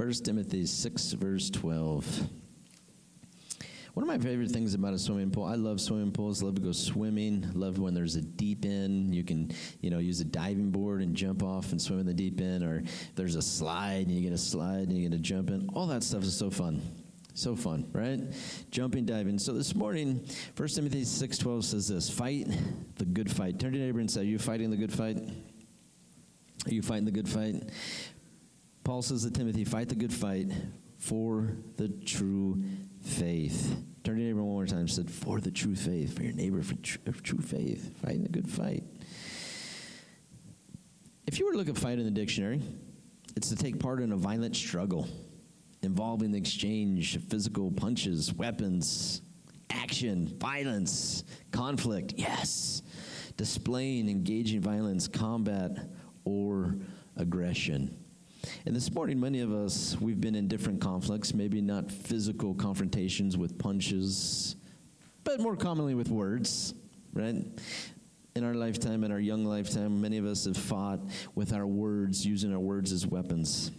1 Timothy 6, verse 12. One of my favorite things about a swimming pool, I love swimming pools, love to go swimming, love when there's a deep end. You can, you know, use a diving board and jump off and swim in the deep end, or there's a slide and you get a slide and you get to jump in. All that stuff is so fun. So fun, right? Jumping, diving. So this morning, 1 Timothy 6.12 says this, fight the good fight. Turn to your neighbor and say, are you fighting the good fight? Are you fighting the good fight? Paul says to Timothy, fight the good fight for the true faith. Turn to your neighbor one more time. Said, for the true faith, for your neighbor, for tr- uh, true faith, fighting the good fight. If you were to look at fight in the dictionary, it's to take part in a violent struggle involving the exchange of physical punches, weapons, action, violence, conflict. Yes. Displaying, engaging violence, combat, or aggression. And this morning, many of us, we've been in different conflicts, maybe not physical confrontations with punches, but more commonly with words, right? In our lifetime, in our young lifetime, many of us have fought with our words, using our words as weapons.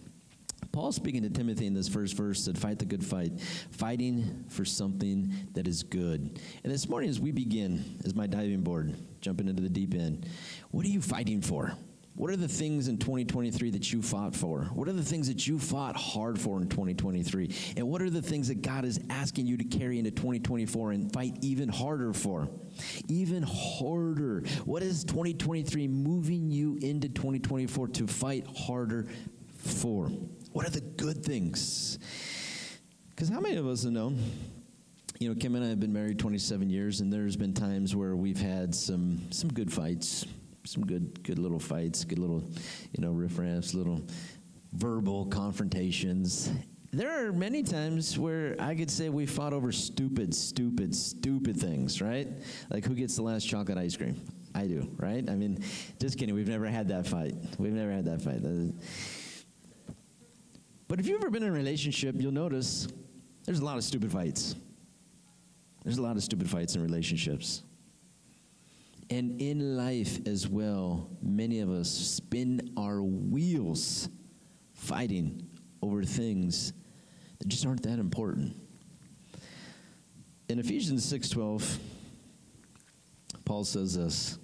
Paul speaking to Timothy in this first verse said, Fight the good fight, fighting for something that is good. And this morning, as we begin, as my diving board, jumping into the deep end, what are you fighting for? What are the things in 2023 that you fought for? What are the things that you fought hard for in 2023? And what are the things that God is asking you to carry into 2024 and fight even harder for? Even harder. What is 2023 moving you into 2024 to fight harder for? What are the good things? Because how many of us have known? You know, Kim and I have been married 27 years, and there's been times where we've had some some good fights some good good little fights, good little, you know, riffraffs, little verbal confrontations. There are many times where I could say we fought over stupid, stupid, stupid things, right? Like who gets the last chocolate ice cream? I do, right? I mean, just kidding. We've never had that fight. We've never had that fight. But if you've ever been in a relationship, you'll notice there's a lot of stupid fights. There's a lot of stupid fights in relationships. And in life as well, many of us spin our wheels fighting over things that just aren't that important. In Ephesians 6:12, Paul says this,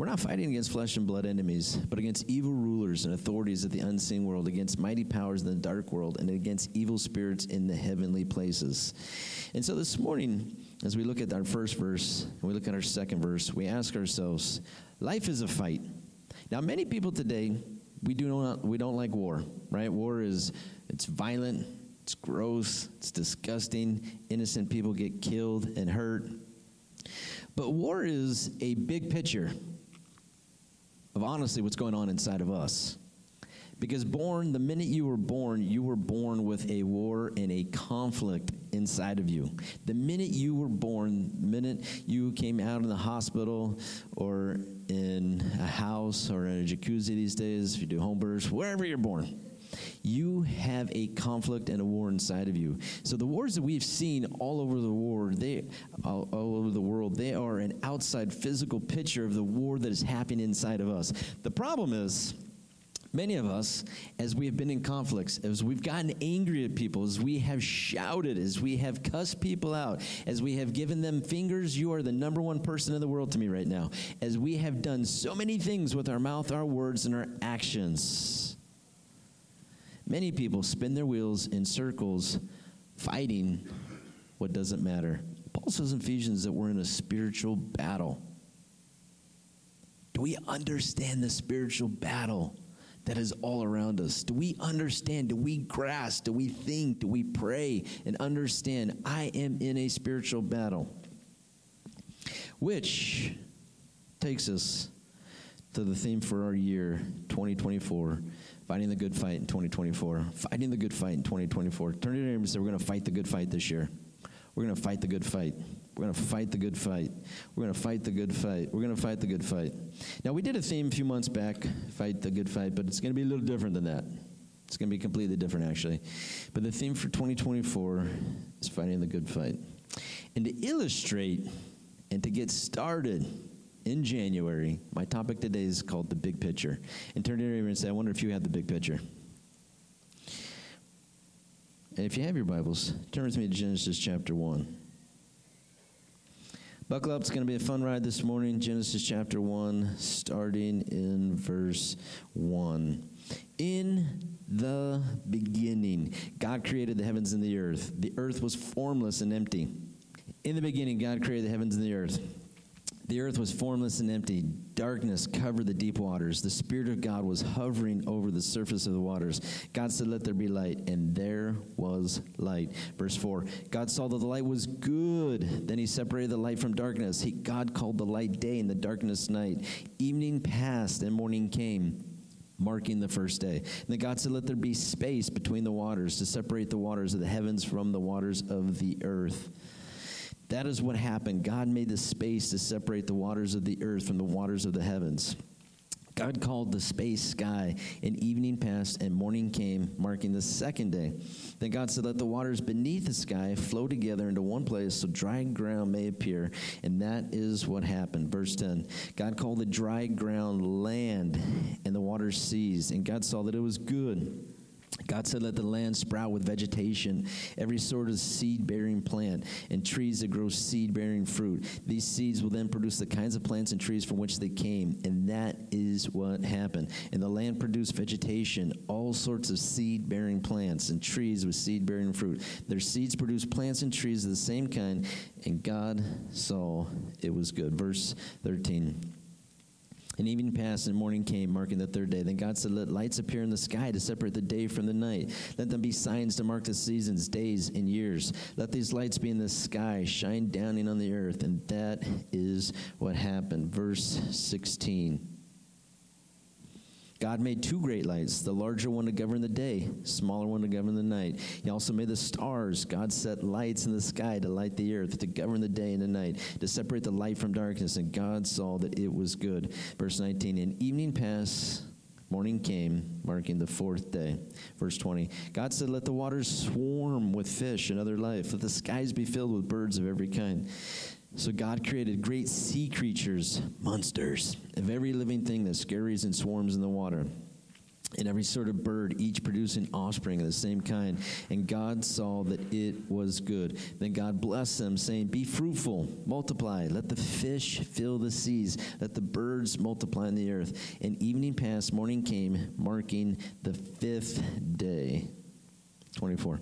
we're not fighting against flesh and blood enemies, but against evil rulers and authorities of the unseen world, against mighty powers in the dark world, and against evil spirits in the heavenly places. And so this morning, as we look at our first verse and we look at our second verse, we ask ourselves, life is a fight. Now, many people today, we do not we don't like war, right? War is it's violent, it's gross, it's disgusting. Innocent people get killed and hurt. But war is a big picture of honestly what's going on inside of us. Because born, the minute you were born, you were born with a war and a conflict inside of you. The minute you were born, the minute you came out in the hospital or in a house or in a jacuzzi these days, if you do home births, wherever you're born, you have a conflict and a war inside of you. So the wars that we've seen all over the world, they all, all, over the world, they are an outside physical picture of the war that is happening inside of us. The problem is Many of us, as we have been in conflicts, as we've gotten angry at people, as we have shouted, as we have cussed people out, as we have given them fingers, you are the number one person in the world to me right now. As we have done so many things with our mouth, our words, and our actions, many people spin their wheels in circles fighting what doesn't matter. Paul says in Ephesians that we're in a spiritual battle. Do we understand the spiritual battle? That is all around us? Do we understand? Do we grasp? Do we think? Do we pray and understand I am in a spiritual battle? Which takes us to the theme for our year 2024 fighting the good fight in 2024 fighting the good fight in 2024 turn to your neighbor and say we're going to fight the good fight this year we're going to fight the good fight we're going to fight the good fight. We're going to fight the good fight. We're going to fight the good fight. Now, we did a theme a few months back, fight the good fight, but it's going to be a little different than that. It's going to be completely different, actually. But the theme for 2024 is fighting the good fight. And to illustrate and to get started in January, my topic today is called the big picture. And turn to your neighbor and say, I wonder if you have the big picture. And if you have your Bibles, turn with me to Genesis chapter 1. Buckle up, it's going to be a fun ride this morning. Genesis chapter 1, starting in verse 1. In the beginning, God created the heavens and the earth. The earth was formless and empty. In the beginning, God created the heavens and the earth. The earth was formless and empty. Darkness covered the deep waters. The Spirit of God was hovering over the surface of the waters. God said, Let there be light, and there was light. Verse 4 God saw that the light was good. Then he separated the light from darkness. He, God called the light day and the darkness night. Evening passed and morning came marking the first day. And then God said, Let there be space between the waters to separate the waters of the heavens from the waters of the earth. That is what happened. God made the space to separate the waters of the earth from the waters of the heavens. God called the space sky, and evening passed, and morning came, marking the second day. Then God said, Let the waters beneath the sky flow together into one place so dry ground may appear. And that is what happened. Verse 10 God called the dry ground land, and the waters seas. And God saw that it was good. God said, Let the land sprout with vegetation, every sort of seed bearing plant, and trees that grow seed bearing fruit. These seeds will then produce the kinds of plants and trees from which they came. And that is what happened. And the land produced vegetation, all sorts of seed bearing plants, and trees with seed bearing fruit. Their seeds produced plants and trees of the same kind, and God saw it was good. Verse 13. And evening passed and morning came, marking the third day. Then God said, Let lights appear in the sky to separate the day from the night. Let them be signs to mark the seasons, days, and years. Let these lights be in the sky, shine down in on the earth. And that is what happened. Verse 16. God made two great lights, the larger one to govern the day, smaller one to govern the night. He also made the stars. God set lights in the sky to light the earth, to govern the day and the night, to separate the light from darkness. And God saw that it was good. Verse 19, and evening passed, morning came, marking the fourth day. Verse 20, God said, Let the waters swarm with fish and other life. Let the skies be filled with birds of every kind. So God created great sea creatures, monsters, of every living thing that scurries and swarms in the water. And every sort of bird, each producing offspring of the same kind. And God saw that it was good. Then God blessed them, saying, Be fruitful, multiply, let the fish fill the seas, let the birds multiply in the earth. And evening passed, morning came, marking the fifth day. 24.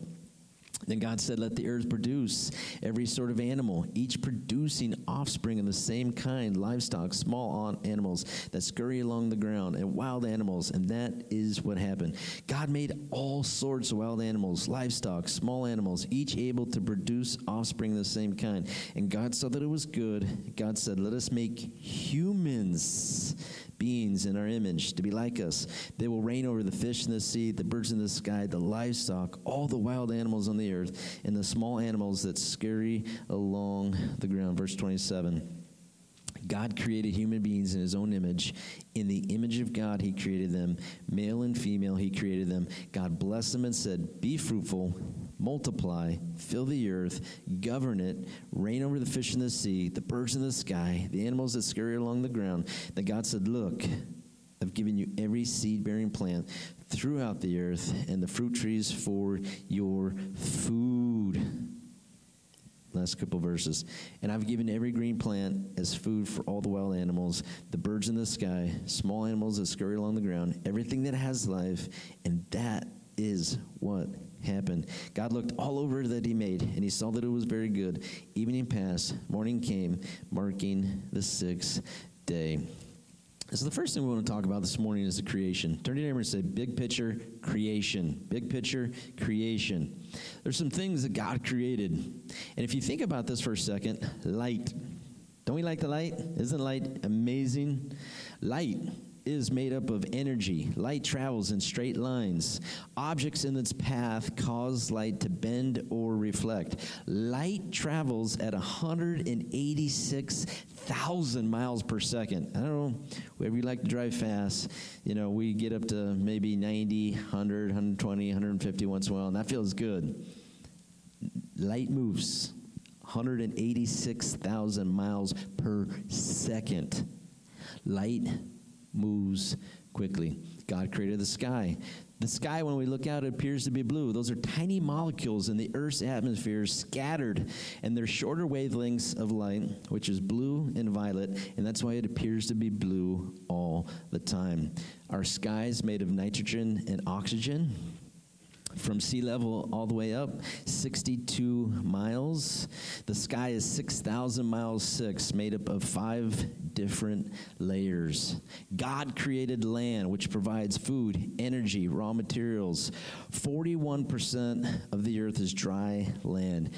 Then God said, Let the earth produce every sort of animal, each producing offspring of the same kind livestock, small animals that scurry along the ground, and wild animals. And that is what happened. God made all sorts of wild animals, livestock, small animals, each able to produce offspring of the same kind. And God saw that it was good. God said, Let us make humans beings in our image to be like us. They will reign over the fish in the sea, the birds in the sky, the livestock, all the wild animals on the earth, and the small animals that scurry along the ground. Verse 27. God created human beings in his own image. In the image of God, he created them. Male and female, he created them. God blessed them and said, Be fruitful multiply, fill the earth, govern it, reign over the fish in the sea, the birds in the sky, the animals that scurry along the ground. Then God said, Look, I've given you every seed bearing plant throughout the earth and the fruit trees for your food. Last couple verses. And I've given every green plant as food for all the wild animals, the birds in the sky, small animals that scurry along the ground, everything that has life, and that is what happened. God looked all over that he made, and he saw that it was very good. Evening passed, morning came, marking the sixth day. So the first thing we want to talk about this morning is the creation. Turn to your neighbor and say, big picture, creation. Big picture, creation. There's some things that God created. And if you think about this for a second, light. Don't we like the light? Isn't light amazing? Light is made up of energy. Light travels in straight lines. Objects in its path cause light to bend or reflect. Light travels at 186,000 miles per second. I don't know, wherever you like to drive fast, you know, we get up to maybe 90, 100, 120, 150 once in a while, and that feels good. Light moves 186,000 miles per second. Light moves quickly. God created the sky. The sky, when we look out, it appears to be blue. Those are tiny molecules in the Earth's atmosphere scattered, and they're shorter wavelengths of light, which is blue and violet, and that's why it appears to be blue all the time. Our sky is made of nitrogen and oxygen from sea level all the way up 62 miles. The sky is 6000 miles six made up of five different layers. God created land which provides food energy raw materials. 41% of the earth is dry land.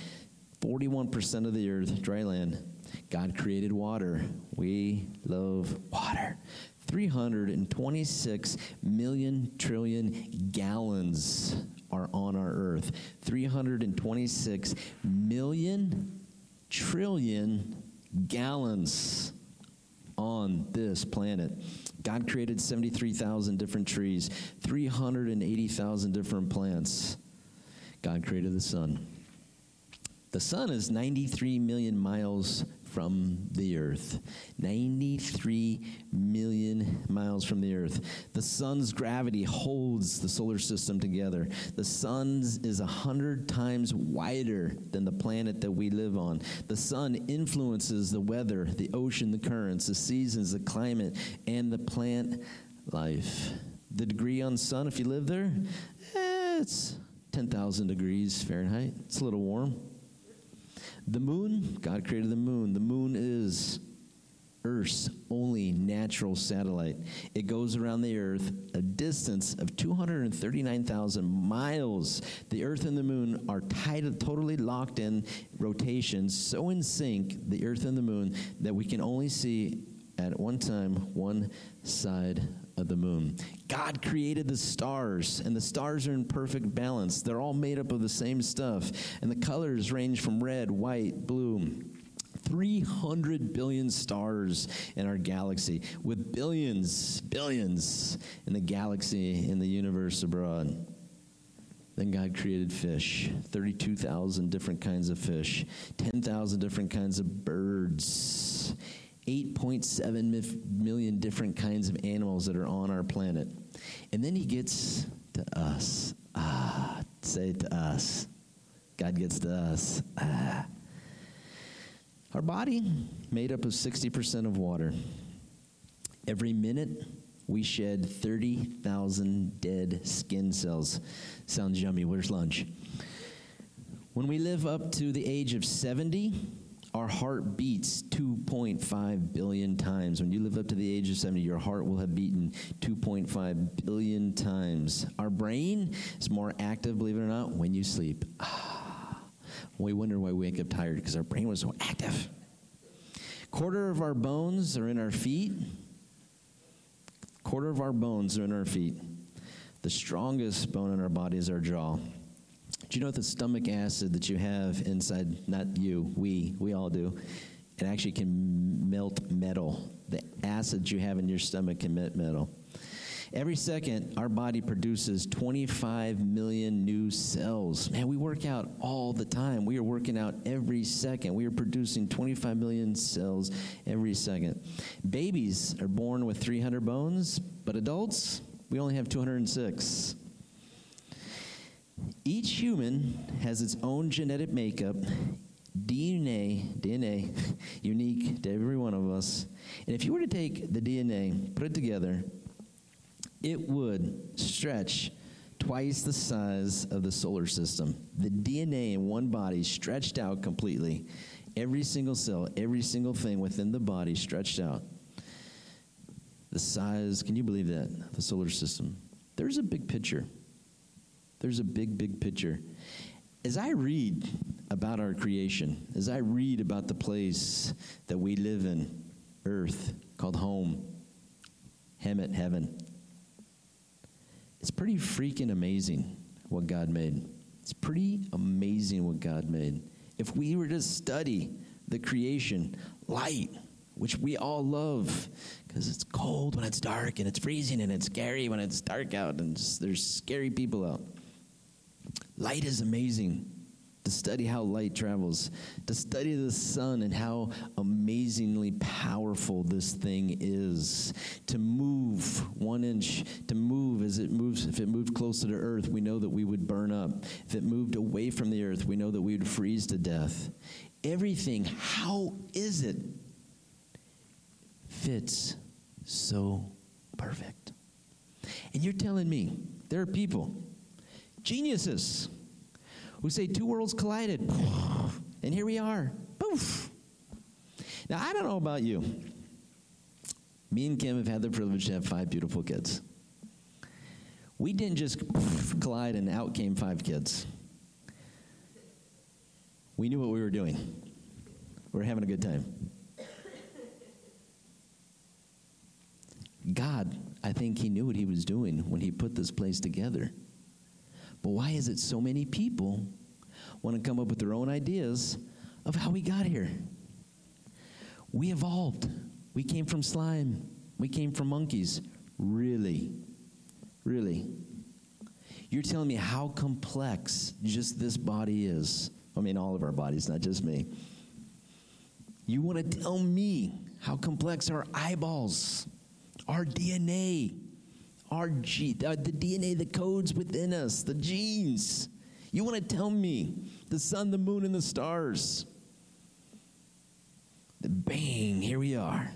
41% of the earth dry land. God created water. We love water. 326 million trillion gallons are on our earth. 326 million trillion gallons on this planet. God created 73,000 different trees, 380,000 different plants. God created the sun. The sun is 93 million miles from the earth. 93 million miles from the earth. The sun's gravity holds the solar system together. The sun is a hundred times wider than the planet that we live on. The sun influences the weather, the ocean, the currents, the seasons, the climate, and the plant life. The degree on the sun, if you live there, eh, it's 10,000 degrees Fahrenheit. It's a little warm. The moon, God created the moon. The moon is Earth's only natural satellite. It goes around the Earth a distance of 239,000 miles. The Earth and the moon are tied, totally locked in rotation, so in sync, the Earth and the moon, that we can only see at one time one side of the moon. God created the stars, and the stars are in perfect balance. They're all made up of the same stuff, and the colors range from red, white, blue. 300 billion stars in our galaxy, with billions, billions in the galaxy, in the universe abroad. Then God created fish, 32,000 different kinds of fish, 10,000 different kinds of birds, 8.7 million different kinds of animals that are on our planet. And then he gets to us. Ah, say to us. God gets to us. Ah. Our body, made up of 60% of water. Every minute, we shed 30,000 dead skin cells. Sounds yummy. Where's lunch? When we live up to the age of 70, our heart beats 2.5 billion times. When you live up to the age of 70, your heart will have beaten 2.5 billion times. Our brain is more active, believe it or not, when you sleep. Ah, we wonder why we wake up tired because our brain was so active. Quarter of our bones are in our feet. Quarter of our bones are in our feet. The strongest bone in our body is our jaw. Do you know the stomach acid that you have inside, not you, we, we all do, it actually can melt metal. The acid you have in your stomach can melt metal. Every second, our body produces 25 million new cells. Man, we work out all the time. We are working out every second. We are producing 25 million cells every second. Babies are born with 300 bones, but adults, we only have 206. Each human has its own genetic makeup, DNA, DNA, unique to every one of us. And if you were to take the DNA, put it together, it would stretch twice the size of the solar system. The DNA in one body stretched out completely. Every single cell, every single thing within the body stretched out. The size, can you believe that? The solar system. There's a big picture. There's a big, big picture. As I read about our creation, as I read about the place that we live in, earth, called home, Hemet, heaven, it's pretty freaking amazing what God made. It's pretty amazing what God made. If we were to study the creation, light, which we all love because it's cold when it's dark and it's freezing and it's scary when it's dark out and there's scary people out. Light is amazing. to study how light travels, to study the sun and how amazingly powerful this thing is. To move one inch, to move as it moves, if it moved closer to earth, we know that we would burn up. If it moved away from the earth, we know that we would freeze to death. Everything, how is it? Fits so perfect. And you're telling me there are people, geniuses, who say two worlds collided, and here we are. Poof. Now, I don't know about you. Me and Kim have had the privilege to have five beautiful kids. We didn't just collide and out came five kids. We knew what we were doing. We are having a good time. God, I think He knew what He was doing when He put this place together. But why is it so many people want to come up with their own ideas of how we got here? We evolved. We came from slime. We came from monkeys. Really? Really? You're telling me how complex just this body is. I mean, all of our bodies, not just me. You want to tell me how complex our eyeballs, our DNA, our G, the DNA, the codes within us, the genes. You want to tell me the sun, the moon, and the stars. The bang, here we are.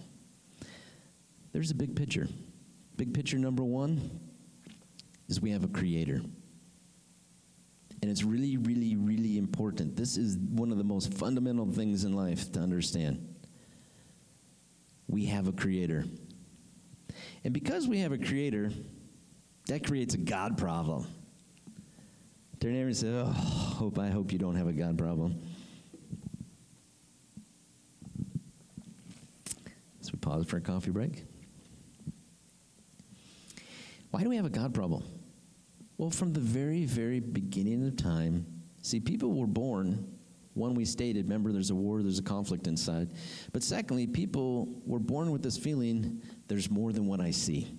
There's a big picture. Big picture number one is we have a creator. And it's really, really, really important. This is one of the most fundamental things in life to understand. We have a creator. And because we have a creator, that creates a God problem. Turn to and say, Oh, hope, I hope you don't have a God problem. So we pause for a coffee break. Why do we have a God problem? Well, from the very, very beginning of time, see, people were born one, we stated, remember, there's a war, there's a conflict inside. But secondly, people were born with this feeling there's more than what I see.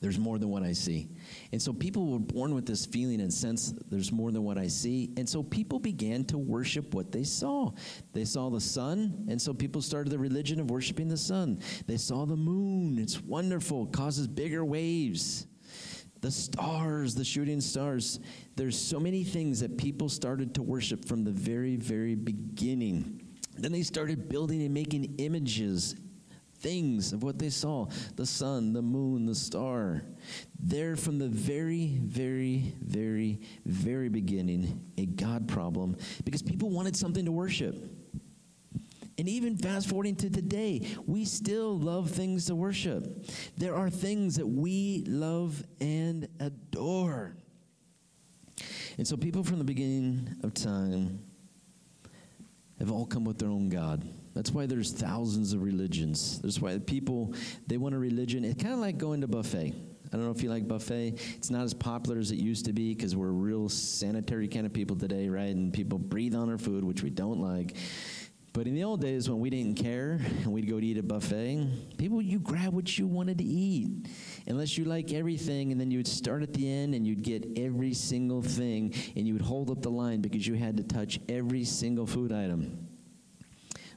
There's more than what I see. And so people were born with this feeling and sense there's more than what I see. And so people began to worship what they saw. They saw the sun, and so people started the religion of worshiping the sun. They saw the moon, it's wonderful, it causes bigger waves the stars, the shooting stars. There's so many things that people started to worship from the very, very beginning. Then they started building and making images, things of what they saw the sun, the moon, the star. There, from the very, very, very, very beginning, a God problem because people wanted something to worship. And even fast forwarding to today, we still love things to worship. There are things that we love and adore. And so people from the beginning of time have all come with their own God. That's why there's thousands of religions. That's why people they want a religion. It's kind of like going to buffet. I don't know if you like buffet. It's not as popular as it used to be because we're real sanitary kind of people today, right? And people breathe on our food, which we don't like. But in the old days, when we didn't care and we'd go to eat a buffet, people, you grab what you wanted to eat. Unless you like everything, and then you would start at the end and you'd get every single thing, and you would hold up the line because you had to touch every single food item.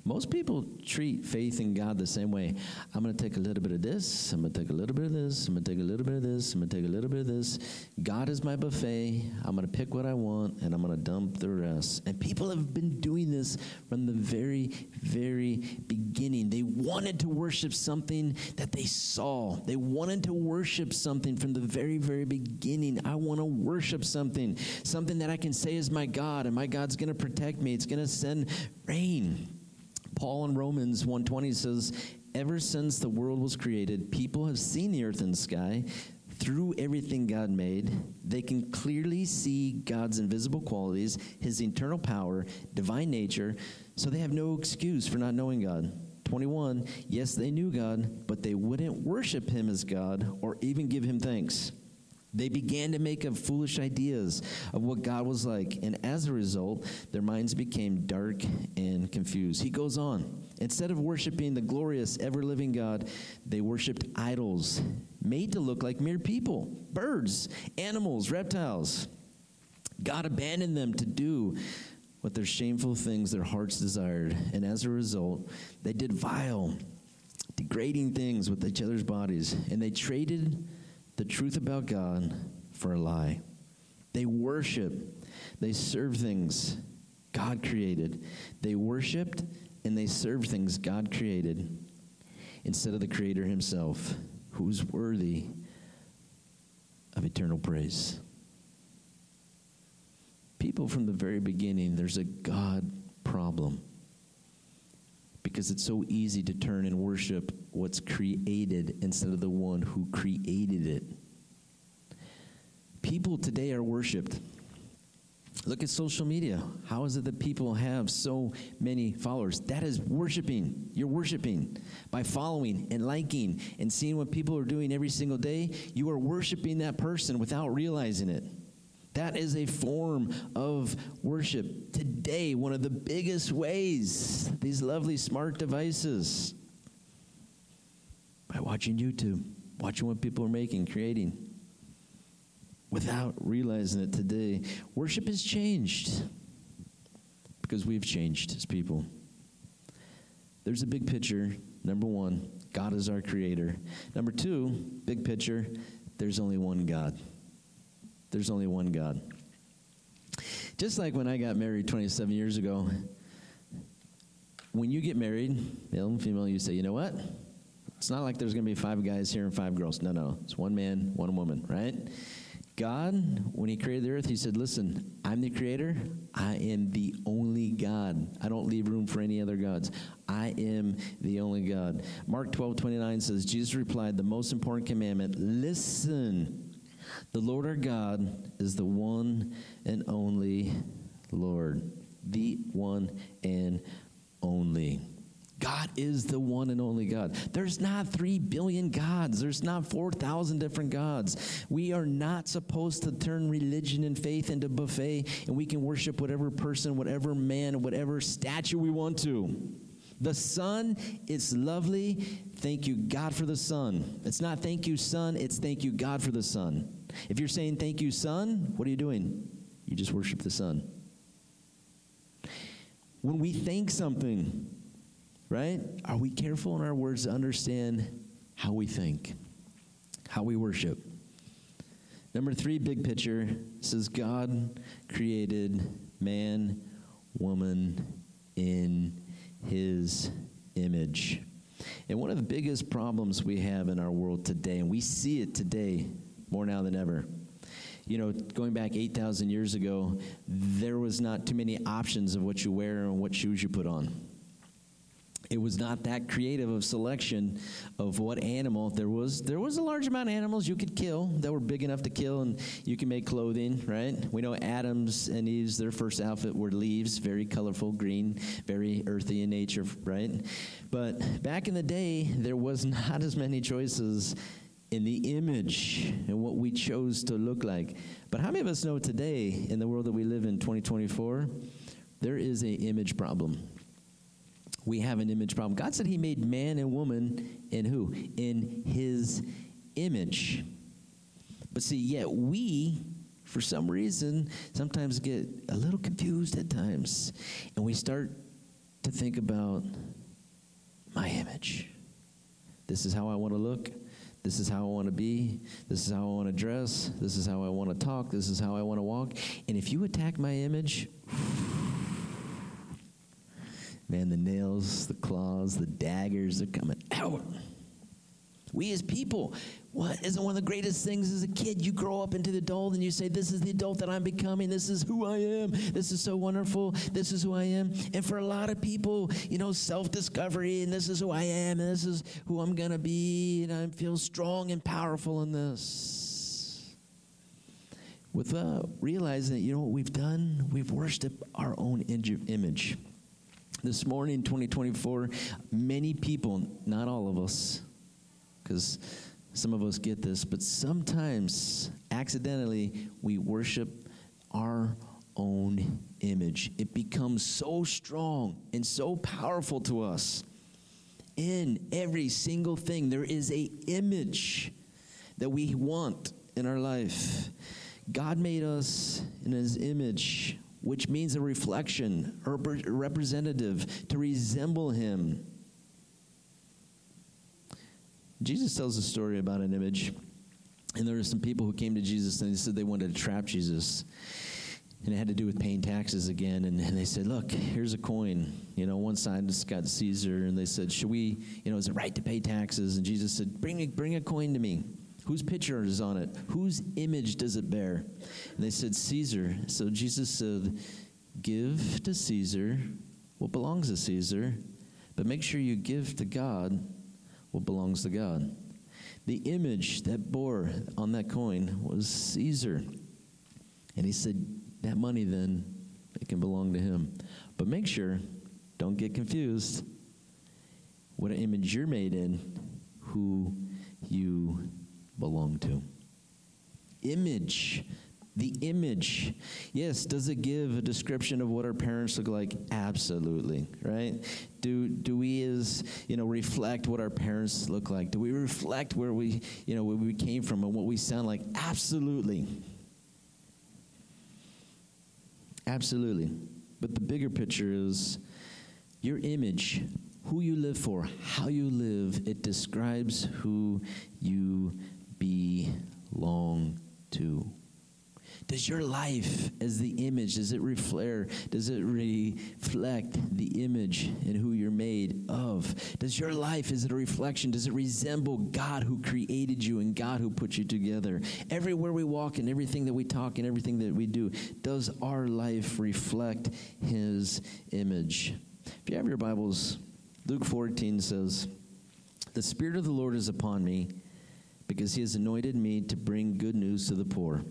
Most people treat faith in God the same way. I'm going to take a little bit of this. I'm going to take a little bit of this. I'm going to take a little bit of this. I'm going to take a little bit of this. God is my buffet. I'm going to pick what I want and I'm going to dump the rest. And people have been doing this from the very, very beginning. They wanted to worship something that they saw, they wanted to worship something from the very, very beginning. I want to worship something, something that I can say is my God, and my God's going to protect me. It's going to send rain. Paul in Romans 1:20 says, "Ever since the world was created, people have seen the earth and sky through everything God made. They can clearly see God's invisible qualities, his eternal power, divine nature, so they have no excuse for not knowing God." 21, yes, they knew God, but they wouldn't worship him as God or even give him thanks. They began to make up foolish ideas of what God was like, and as a result, their minds became dark and confused. He goes on. Instead of worshiping the glorious, ever living God, they worshiped idols made to look like mere people birds, animals, reptiles. God abandoned them to do what their shameful things their hearts desired. And as a result, they did vile, degrading things with each other's bodies. And they traded the truth about God for a lie. They worship, they serve things God created. They worshiped and they served things God created instead of the Creator Himself, who's worthy of eternal praise. People from the very beginning, there's a God problem because it's so easy to turn and worship what's created instead of the one who created it. People today are worshiped Look at social media. How is it that people have so many followers? That is worshiping. You're worshiping by following and liking and seeing what people are doing every single day. You are worshiping that person without realizing it. That is a form of worship. Today, one of the biggest ways, these lovely smart devices, by watching YouTube, watching what people are making, creating without realizing it today. Worship has changed because we've changed as people. There's a big picture. Number one, God is our creator. Number two, big picture, there's only one God. There's only one God. Just like when I got married 27 years ago, when you get married, male and female, you say, you know what? It's not like there's going to be five guys here and five girls. No, no. It's one man, one woman, right? God, when He created the earth, He said, Listen, I'm the creator. I am the only God. I don't leave room for any other gods. I am the only God. Mark 12, 29 says, Jesus replied, The most important commandment listen, the Lord our God is the one and only Lord. The one and only. God is the one and only God. There's not 3 billion gods. There's not 4,000 different gods. We are not supposed to turn religion and faith into buffet and we can worship whatever person, whatever man, whatever statue we want to. The sun, it's lovely. Thank you, God, for the sun. It's not thank you, sun. It's thank you, God, for the sun. If you're saying thank you, sun, what are you doing? You just worship the sun. When we thank something, right? Are we careful in our words to understand how we think, how we worship? Number three, big picture says God created man, woman in his image. And one of the biggest problems we have in our world today, and we see it today more now than ever, you know, going back 8,000 years ago, there was not too many options of what you wear and what shoes you put on. It was not that creative of selection of what animal. There was there was a large amount of animals you could kill that were big enough to kill and you can make clothing right? We know adam's and eve's their first outfit were leaves very colorful green very earthy in nature right? But back in the day there was not as many choices in the image and what we chose to look like but how many of us know today in the world that we live in 2024 there is an image problem we have an image problem. God said He made man and woman in who? In His image. But see, yet we, for some reason, sometimes get a little confused at times. And we start to think about my image. This is how I want to look. This is how I want to be. This is how I want to dress. This is how I want to talk. This is how I want to walk. And if you attack my image, Man, the nails, the claws, the daggers, they're coming out. We as people, what isn't one of the greatest things as a kid? You grow up into the adult and you say, This is the adult that I'm becoming. This is who I am. This is so wonderful. This is who I am. And for a lot of people, you know, self discovery and this is who I am and this is who I'm going to be. And I feel strong and powerful in this. Without uh, realizing that, you know what we've done? We've worshiped our own image. This morning, 2024, many people, not all of us, because some of us get this, but sometimes accidentally we worship our own image. It becomes so strong and so powerful to us. In every single thing, there is a image that we want in our life. God made us in his image, which means a reflection or representative to resemble him. Jesus tells a story about an image, and there were some people who came to Jesus and they said they wanted to trap Jesus. And it had to do with paying taxes again. And, and they said, Look, here's a coin. You know, one side has got Caesar. And they said, Should we, you know, is it right to pay taxes? And Jesus said, Bring, a, bring a coin to me. Whose picture is on it? Whose image does it bear? And they said, Caesar. So Jesus said, Give to Caesar what belongs to Caesar, but make sure you give to God what belongs to God. The image that bore on that coin was Caesar. And he said, That money then, it can belong to him. But make sure, don't get confused, what an image you're made in, who you belong to. Image. The image. Yes, does it give a description of what our parents look like? Absolutely, right? Do do we as, you know, reflect what our parents look like? Do we reflect where we, you know, where we came from and what we sound like? Absolutely. Absolutely. But the bigger picture is your image, who you live for, how you live, it describes who you belong to? Does your life as the image, does it reflect, does it reflect the image and who you're made of? Does your life, is it a reflection? Does it resemble God who created you and God who put you together? Everywhere we walk and everything that we talk and everything that we do, does our life reflect His image? If you have your Bibles, Luke 14 says, The Spirit of the Lord is upon me because he has anointed me to bring good news to the poor.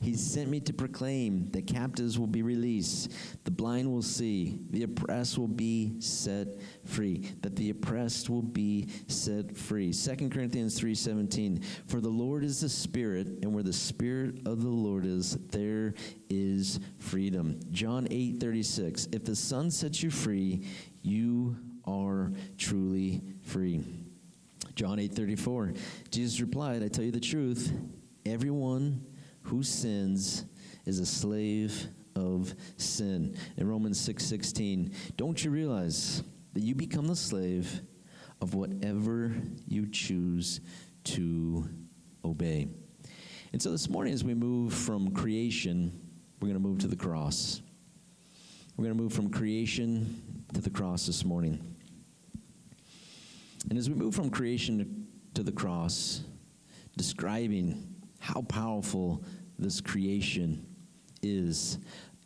He sent me to proclaim that captives will be released, the blind will see, the oppressed will be set free, that the oppressed will be set free. 2 Corinthians 3:17 For the Lord is the Spirit, and where the Spirit of the Lord is, there is freedom. John 8:36 If the Son sets you free, you are truly free. John 8:34 Jesus replied, I tell you the truth, everyone who sins is a slave of sin. In Romans 6 16, don't you realize that you become the slave of whatever you choose to obey? And so this morning, as we move from creation, we're going to move to the cross. We're going to move from creation to the cross this morning. And as we move from creation to the cross, describing how powerful this creation is.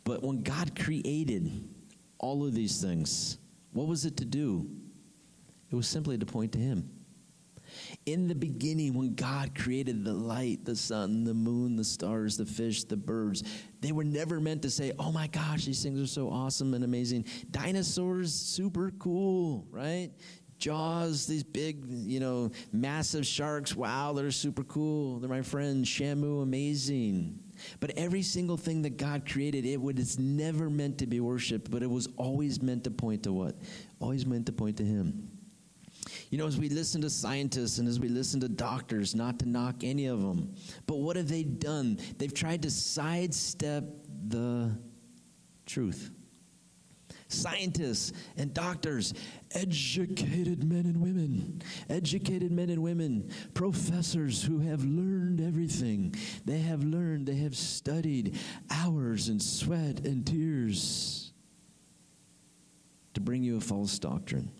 But when God created all of these things, what was it to do? It was simply to point to Him. In the beginning, when God created the light, the sun, the moon, the stars, the fish, the birds, they were never meant to say, oh my gosh, these things are so awesome and amazing. Dinosaurs, super cool, right? Jaws, these big, you know, massive sharks. Wow, they're super cool. They're my friends. Shamu, amazing. But every single thing that God created, it was never meant to be worshiped, but it was always meant to point to what? Always meant to point to Him. You know, as we listen to scientists and as we listen to doctors, not to knock any of them, but what have they done? They've tried to sidestep the truth scientists and doctors, educated men and women, educated men and women, professors who have learned everything. They have learned, they have studied hours and sweat and tears to bring you a false doctrine.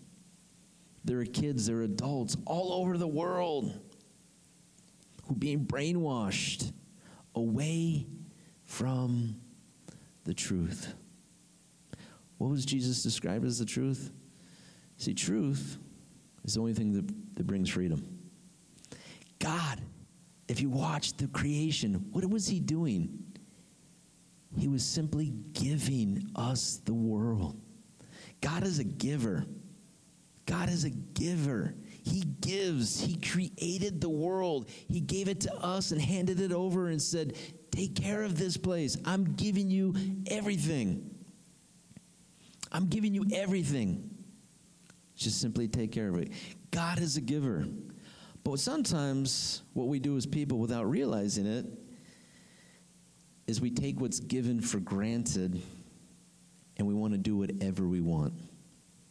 There are kids, there are adults all over the world who are being brainwashed away from the truth. What was Jesus described as the truth? See, truth is the only thing that, that brings freedom. God, if you watch the creation, what was he doing? He was simply giving us the world. God is a giver. God is a giver. He gives. He created the world. He gave it to us and handed it over and said, Take care of this place. I'm giving you everything. I'm giving you everything. Just simply take care of it. God is a giver. But sometimes what we do as people without realizing it, is we take what's given for granted and we want to do whatever we want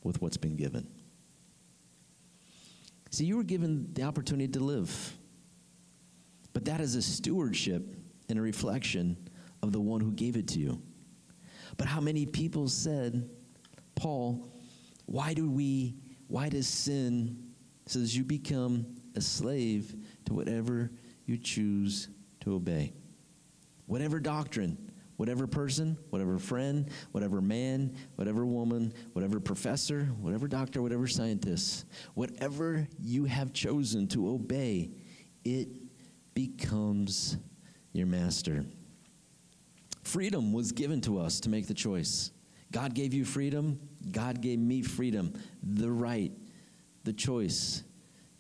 with what's been given. See, you were given the opportunity to live, but that is a stewardship and a reflection of the one who gave it to you. But how many people said, Paul, why do we, why does sin, says you become a slave to whatever you choose to obey? Whatever doctrine, whatever person, whatever friend, whatever man, whatever woman, whatever professor, whatever doctor, whatever scientist, whatever you have chosen to obey, it becomes your master. Freedom was given to us to make the choice. God gave you freedom. God gave me freedom, the right, the choice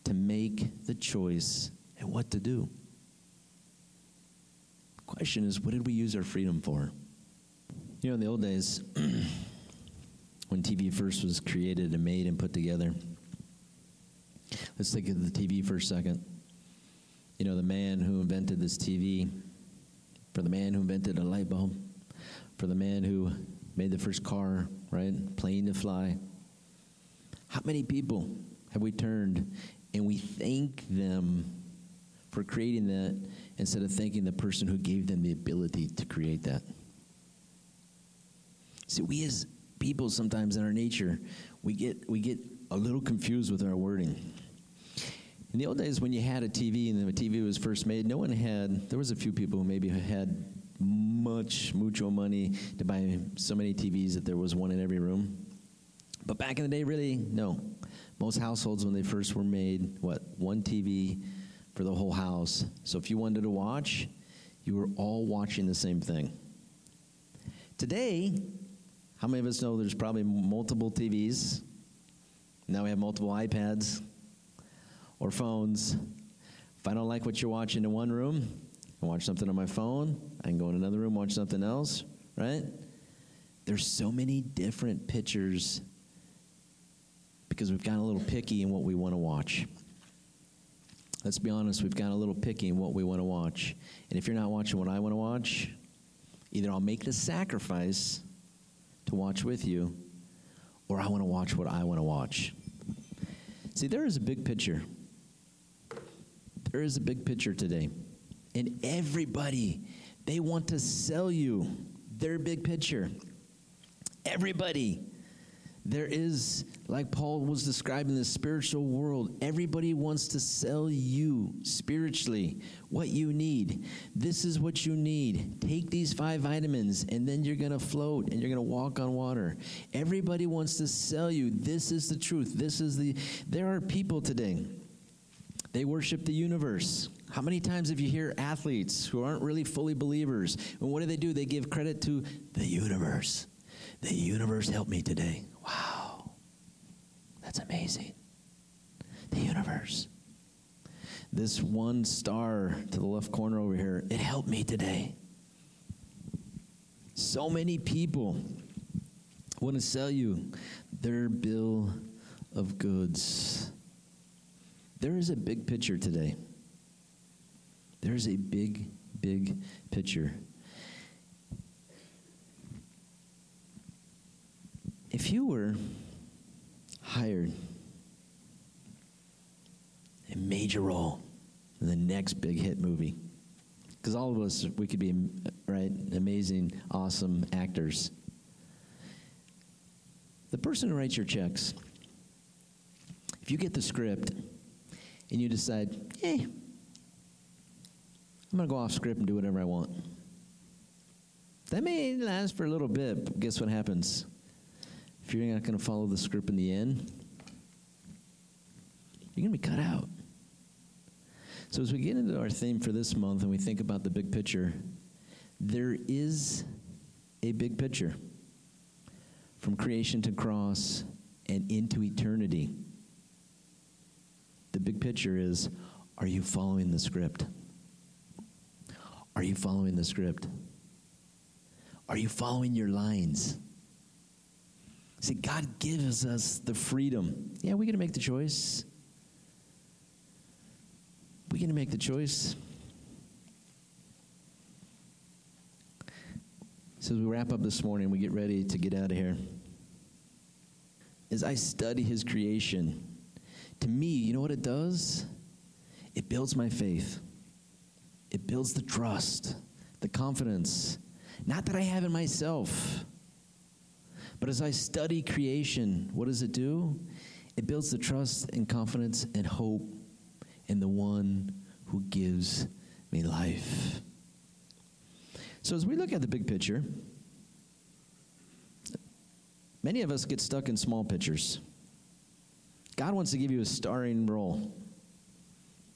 to make the choice and what to do. Question is, what did we use our freedom for? You know, in the old days, when TV first was created and made and put together, let's think of the TV for a second. You know, the man who invented this TV, for the man who invented a light bulb, for the man who made the first car, right? Plane to fly. How many people have we turned and we thank them for creating that instead of thanking the person who gave them the ability to create that? See, we as people sometimes in our nature, we get we get a little confused with our wording. In the old days, when you had a TV and the TV was first made, no one had. There was a few people who maybe had much, mucho money to buy so many TVs that there was one in every room. But back in the day, really, no. Most households, when they first were made, what, one TV for the whole house. So if you wanted to watch, you were all watching the same thing. Today, how many of us know there's probably multiple TVs? Now we have multiple iPads or phones. If I don't like what you're watching in one room, I watch something on my phone. I can go in another room, watch something else, right? There's so many different pictures because we've gotten a little picky in what we want to watch. Let's be honest, we've gotten a little picky in what we want to watch. And if you're not watching what I want to watch, either I'll make the sacrifice to watch with you, or I want to watch what I want to watch. See, there is a big picture. There is a big picture today. And everybody, they want to sell you their big picture. Everybody. There is, like Paul was describing the spiritual world, everybody wants to sell you spiritually what you need. This is what you need. Take these five vitamins, and then you're going to float and you're going to walk on water. Everybody wants to sell you. This is the truth. This is the. There are people today, they worship the universe. How many times have you hear athletes who aren't really fully believers? And what do they do? They give credit to the universe. The universe helped me today. Wow. That's amazing. The universe. This one star to the left corner over here, it helped me today. So many people want to sell you their bill of goods. There is a big picture today. There's a big, big picture. If you were hired a major role in the next big hit movie, because all of us, we could be, right, amazing, awesome actors. The person who writes your checks, if you get the script and you decide, hey, I'm going to go off script and do whatever I want. That may last for a little bit, but guess what happens? If you're not going to follow the script in the end, you're going to be cut out. So, as we get into our theme for this month and we think about the big picture, there is a big picture from creation to cross and into eternity. The big picture is are you following the script? Are you following the script? Are you following your lines? See, God gives us the freedom. Yeah, we get to make the choice. We get to make the choice. So as we wrap up this morning, we get ready to get out of here. As I study his creation, to me, you know what it does? It builds my faith. It builds the trust, the confidence, not that I have in myself, but as I study creation, what does it do? It builds the trust and confidence and hope in the one who gives me life. So, as we look at the big picture, many of us get stuck in small pictures. God wants to give you a starring role.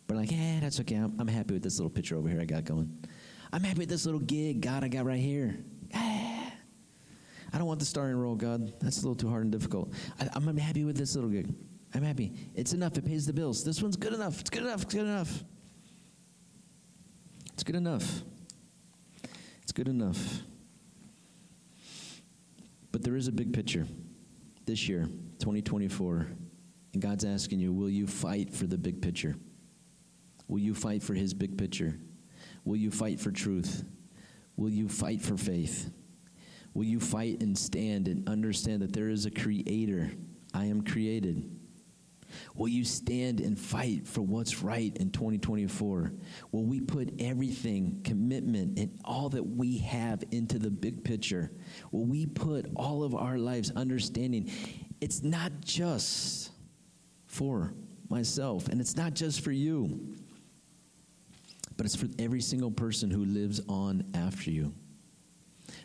But like, yeah, that's okay. I'm, I'm, happy with this little picture over here I got going. I'm happy with this little gig God I got right here. Ah, I don't want the starring role, God. That's a little too hard and difficult. I, I'm happy with this little gig. I'm happy. It's enough. It pays the bills. This one's good enough. It's good enough. It's good enough. It's good enough. It's good enough. But there is a big picture this year, 2024. And God's asking you, will you fight for the big picture? Will you fight for His big picture? Will you fight for truth? Will you fight for faith? Will you fight and stand and understand that there is a creator? I am created. Will you stand and fight for what's right in 2024? Will we put everything, commitment, and all that we have into the big picture? Will we put all of our lives understanding it's not just for myself and it's not just for you, but it's for every single person who lives on after you.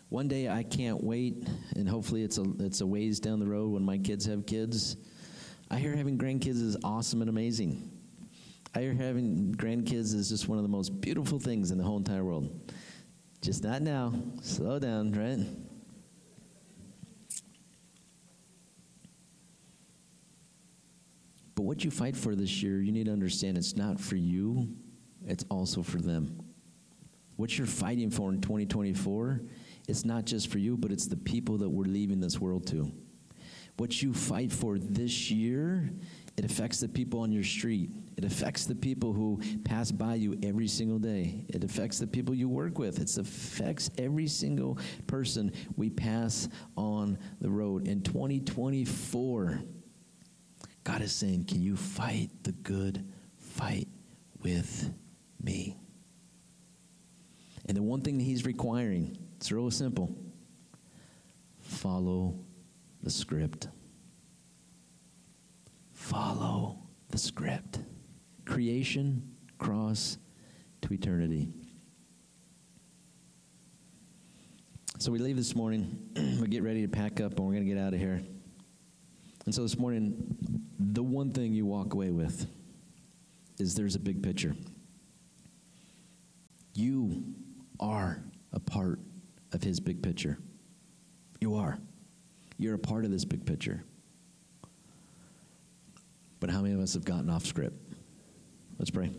One day I can't wait, and hopefully it's a, it's a ways down the road when my kids have kids I hear having grandkids is awesome and amazing. I hear having grandkids is just one of the most beautiful things in the whole entire world. Just not now. Slow down, right? But what you fight for this year, you need to understand it's not for you, it's also for them. What you're fighting for in 2024, it's not just for you, but it's the people that we're leaving this world to. What you fight for this year, it affects the people on your street. It affects the people who pass by you every single day. It affects the people you work with. It affects every single person we pass on the road. In 2024, God is saying, Can you fight the good fight with me? And the one thing that He's requiring, it's real simple follow the script. Follow the script. Creation, cross to eternity. So we leave this morning. we get ready to pack up and we're going to get out of here. And so this morning, the one thing you walk away with is there's a big picture. You are a part of his big picture. You are. You're a part of this big picture. But how many of us have gotten off script? Let's pray.